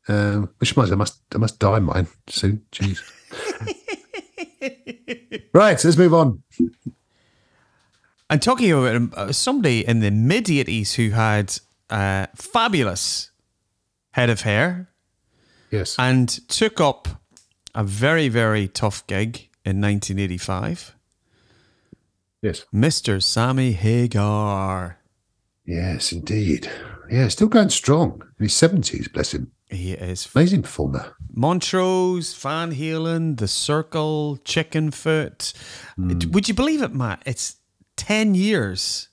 Um, which reminds me, I must I must dye mine soon. Jeez. right, let's move on. I'm talking about um, uh, somebody in the mid 80s who had uh, fabulous head of hair Yes. and took up a very, very tough gig in 1985. Yes. Mr. Sammy Hagar. Yes, indeed. Yeah, still going strong. In his seventies, bless him. He is Amazing performer. Montrose, Van Halen, The Circle, Chickenfoot. Hmm. Would you believe it, Matt? It's 10 years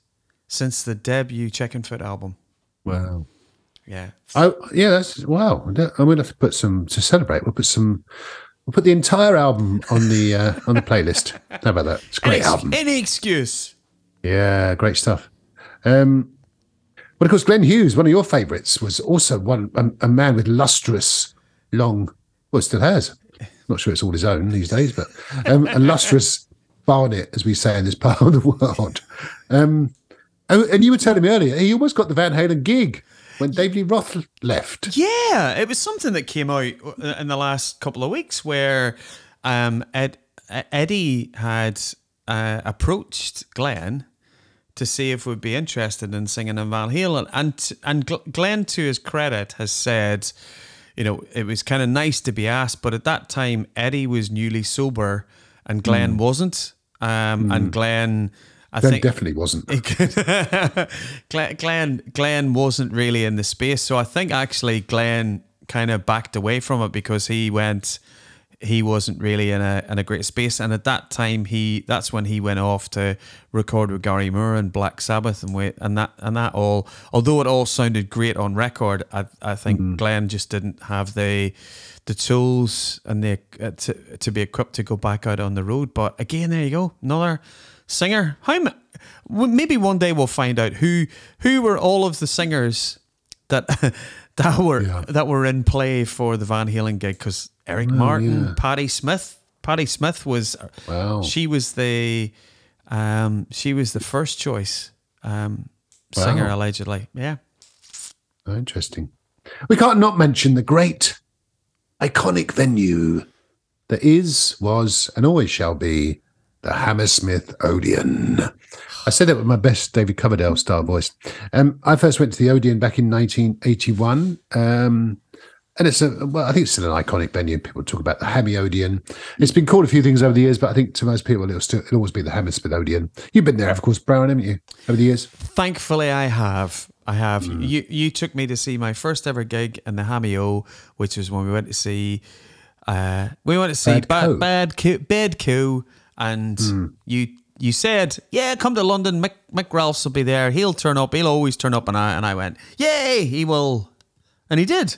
since the debut Chickenfoot album. Wow. Yeah. Oh, yeah, that's wow. I'm gonna have to put some to celebrate. We'll put some. We'll put the entire album on the uh, on the playlist. How about that? It's a great Any, album. any excuse. Yeah, great stuff. Um, but of course, Glenn Hughes, one of your favourites, was also one a, a man with lustrous, long. Well, still has. Not sure it's all his own these days, but um, a lustrous barnet, as we say in this part of the world. Um, oh, and you were telling me earlier, he almost got the Van Halen gig when David Lee Roth left. Yeah, it was something that came out in the last couple of weeks where um, Ed, Eddie had uh, approached Glenn to see if we'd be interested in singing in Van Halen, and and Glenn, to his credit, has said, you know, it was kind of nice to be asked, but at that time Eddie was newly sober and Glenn wasn't, um, and Glenn. I Glenn think definitely wasn't. Glenn, Glenn Glenn wasn't really in the space, so I think actually Glenn kind of backed away from it because he went he wasn't really in a in a great space, and at that time he that's when he went off to record with Gary Moore and Black Sabbath and wait and that and that all although it all sounded great on record, I I think Glenn just didn't have the the tools and the uh, to to be equipped to go back out on the road. But again, there you go, another singer. How well, maybe one day we'll find out who who were all of the singers that that were Yeah. that were in play for the Van Halen gig because Eric Martin, yeah. Patty Smyth, Patty Smyth was Wow. she was the um she was the first choice um singer Wow. allegedly. Yeah. Oh, interesting. We can't not mention the great, iconic venue that is, was, and always shall be the Hammersmith Odeon. I said that with my best David Coverdale style voice. Um, I first went to the Odeon back in 1981. Um, and it's a, well, I think it's still an iconic venue. People talk about the Hammy Odeon. It's been called a few things over the years, but I think to most people it'll still it'll always be the Hammersmith Odeon. You've been there, of course, Brown, haven't you, over the years? Thankfully, I have. I have. Hmm. You you took me to see my first ever gig in the Hammy O, which was when we went to see. Uh, we went to see Bad Bad Co. Bad Co, Bad Co, and Hmm. you you said, "Yeah, come to London. Mick, Mick Ralphs will be there. He'll turn up. He'll always turn up." And I and I went, "Yay, he will," and he did.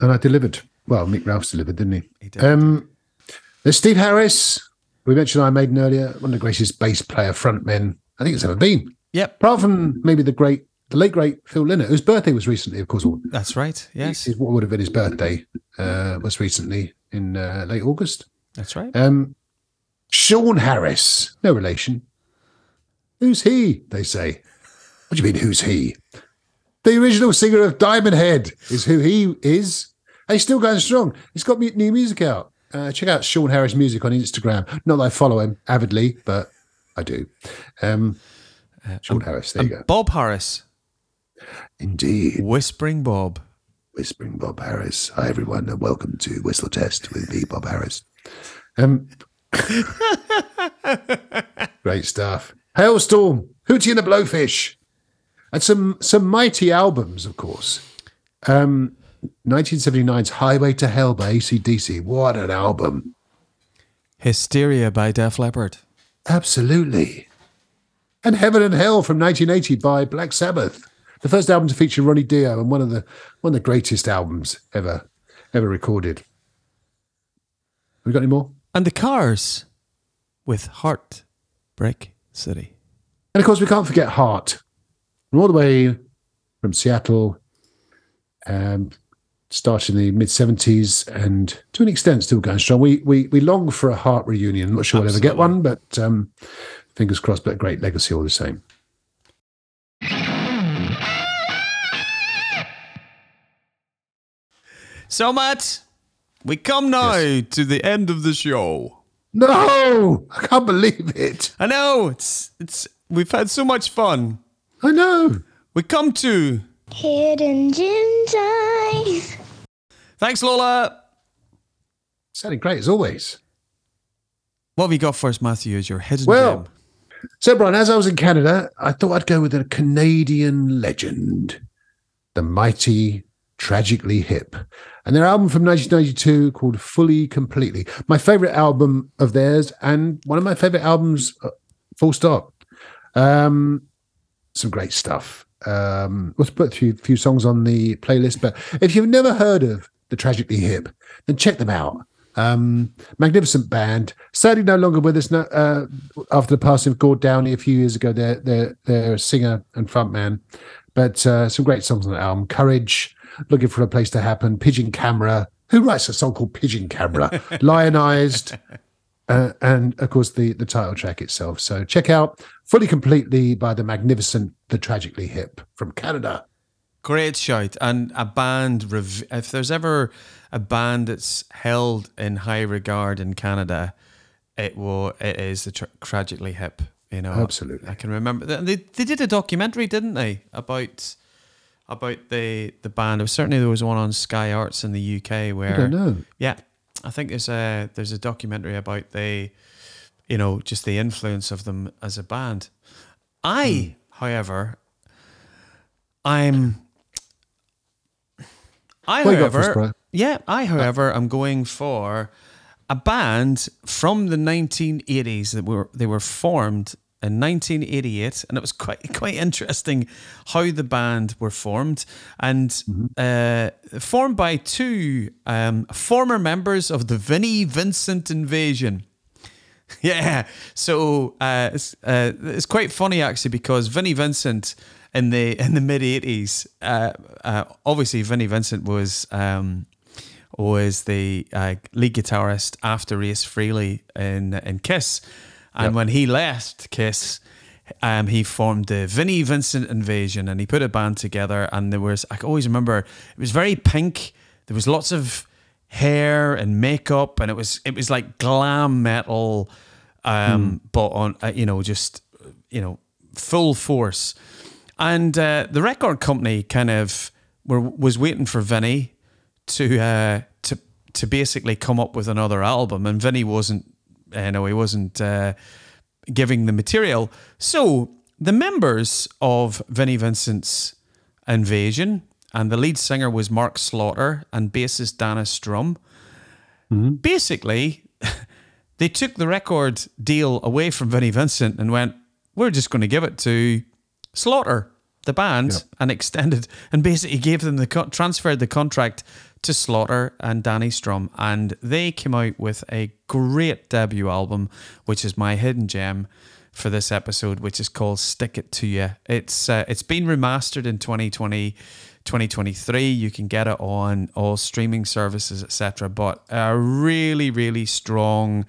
And I delivered. Well, Mick Ralphs delivered, didn't he? He did. Um, there's Steve Harris. We mentioned I made an earlier. One of the greatest bass player frontmen I think it's ever been. Yep, Apart from maybe the great, the late great Phil Lynott, whose birthday was recently, of course. that's right. Yes, Is what would have been his birthday uh, was recently in uh, late August. that's right. Um, Sean Harris, no relation. Who's he? They say. What do you mean? Who's he? The original singer of Diamond Head is who he is. And he's still going strong. He's got new music out. Uh, check out Sean Harris music on Instagram. Not that I follow him avidly, but I do. Um, Sean Harris, there you go. Bob Harris, Indeed. Whispering Bob. Whispering Bob Harris. Hi, everyone, and welcome to Whistle Test with me, Bob Harris. Um, great stuff. Halestorm, Hootie and the Blowfish, and some some mighty albums, of course. Um, 1979's Highway to Hell by ACDC. What an album! Hysteria by Def Leppard. Absolutely. And Heaven and Hell from 1980 by Black Sabbath. The first album to feature Ronnie Dio and one of the one of the greatest albums ever ever recorded. Have We got any more? And the Cars with Heartbreak City. And of course, we can't forget Heart. All the way from Seattle, um, started in the mid 70s and to an extent still going strong. We we we long for a Heart reunion. I'm not sure we'll ever get one, but um, fingers crossed, but a great legacy all the same. So, Matt, we come now to the end of the show. No, I can't believe it. I know it's it's we've had so much fun. I know. We come to Hidden Jim's eyes. thanks, Lola. Sounding great as always. What have you got for us, Matthew? Is your hidden Well, gem? So, Brian, as I was in Canada, I thought I'd go with a Canadian legend, the mighty Tragically Hip, and their album from 1992 called Fully Completely. My favorite album of theirs, and one of my favorite albums, uh, full stop. Um, some great stuff. Um, let's put a few, few songs on the playlist, but if you've never heard of the Tragically Hip, then check them out. Um, magnificent band. Sadly, no longer with us. Uh, after the passing of Gord Downie a few years ago, their their their singer and frontman. But uh, some great songs on the album. Courage, Looking for a Place to Happen, Pigeon Camera. Who writes a song called Pigeon Camera? Lionized, uh, and of course the the title track itself. So check out Fully Completely by the magnificent The Tragically Hip from Canada. Great shout. And a band, rev- if there's ever a band that's held in high regard in Canada, it will. It is the tra- tragically hip. You know, Absolutely. I can remember they they did a documentary, didn't they, about about the the band. It was, certainly there was one on Sky Arts in the UK where I don't know. yeah, I think there's a there's a documentary about the, you know, just the influence of them as a band. I, however, I'm. I, What you got for us, however, yeah, I, however, am going for a band from the 1980s that were they were formed in 1988, and it was quite quite interesting how the band were formed. And uh, formed by two um, former members of the Vinnie Vincent Invasion. Yeah, so uh, it's, uh, it's quite funny actually because Vinnie Vincent in the in the mid '80s, uh, uh, obviously Vinnie Vincent was um, was the uh, lead guitarist after Ace Frehley in in Kiss, and when he left Kiss. Um, he formed the Vinnie Vincent Invasion, and he put a band together. And there was, I always remember, it was very pink. There was lots of hair and makeup, and it was it was like glam metal, um, but on uh, you know just you know full force. And uh, the record company kind of were was waiting for Vinnie to uh, to to basically come up with another album, and Vinnie wasn't, you know, he wasn't uh, giving the material. So the members of Vinnie Vincent's Invasion, and the lead singer was Mark Slaughter, and bassist Dana Strum. Basically, they took the record deal away from Vinnie Vincent and went, we're just going to give it to Slaughter, the band, Yep. and extended and basically gave them the co- transferred the contract to Slaughter and Danny Strum, and they came out with a great debut album, which is my hidden gem for this episode, which is called "Stick It to You." It's uh, it's been remastered in 2020. 2023 you can get it on all streaming services etc but a really really strong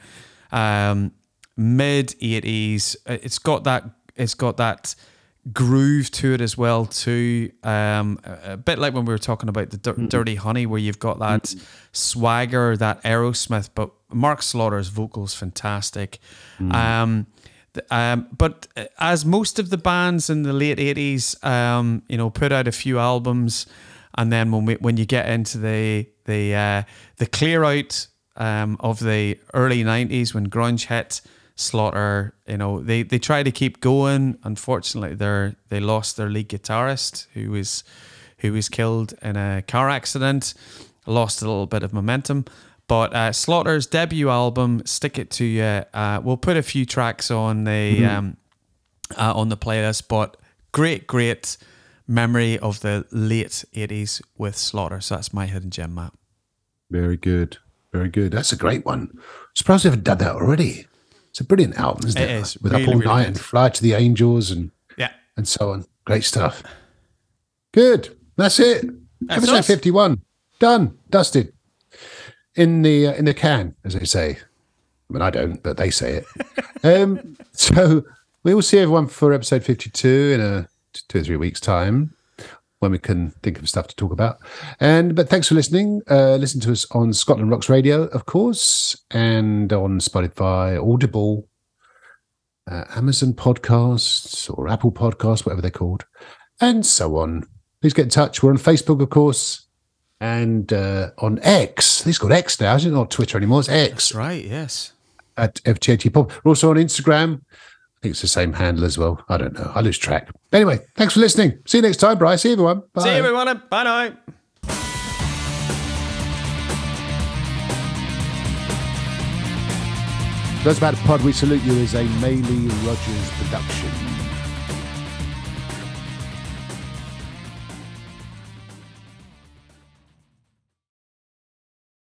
um mid 80s it's got that it's got that groove to it as well too. Um a bit like when we were talking about the Dir- dirty honey where you've got that swagger that aerosmith but mark slaughter's vocals fantastic. Um th- um, but uh, as most of the bands in the late eighties, um, you know, put out a few albums, and then when we, when you get into the the uh, the clear out um, of the early nineties when grunge hit, Slaughter, you know, they they try to keep going. Unfortunately, they they lost their lead guitarist who was who was killed in a car accident, lost a little bit of momentum. But uh, Slaughter's debut album, "Stick It to You," uh, we'll put a few tracks on the um, uh, on the playlist. But great, great memory of the late '80s with Slaughter. So that's my hidden gem, Matt. Very good. Very good. That's a great one. i Surprised they haven't done that already. It's a brilliant album, isn't It it? is. With Really, Up All really Night good. and Fly to the Angels and Yeah, and so on. Great stuff. Good. That's it. That's Episode us. fifty-one done, dusted in the uh, in the can, as they say. I mean, I don't, but they say it. um, so we will see everyone for episode fifty-two in a two or three weeks' time when we can think of stuff to talk about. And but thanks for listening. Uh, listen to us on Scotland Rocks Radio, of course, and on Spotify, Audible, uh, Amazon Podcasts, or Apple Podcasts, whatever they're called, and so on. Please get in touch. We're on Facebook, of course, and uh, on X. It's called X now. It's not Twitter anymore. It's X that's right. Yes. at FTAT Pop. We're also on Instagram. I think it's the same handle as well. I don't know. I lose track. Anyway, thanks for listening. See you next time, Bryce. See you, everyone. Bye. See you, everyone. Bye now. Those about the pod, we salute you is a Maylie Rogers production.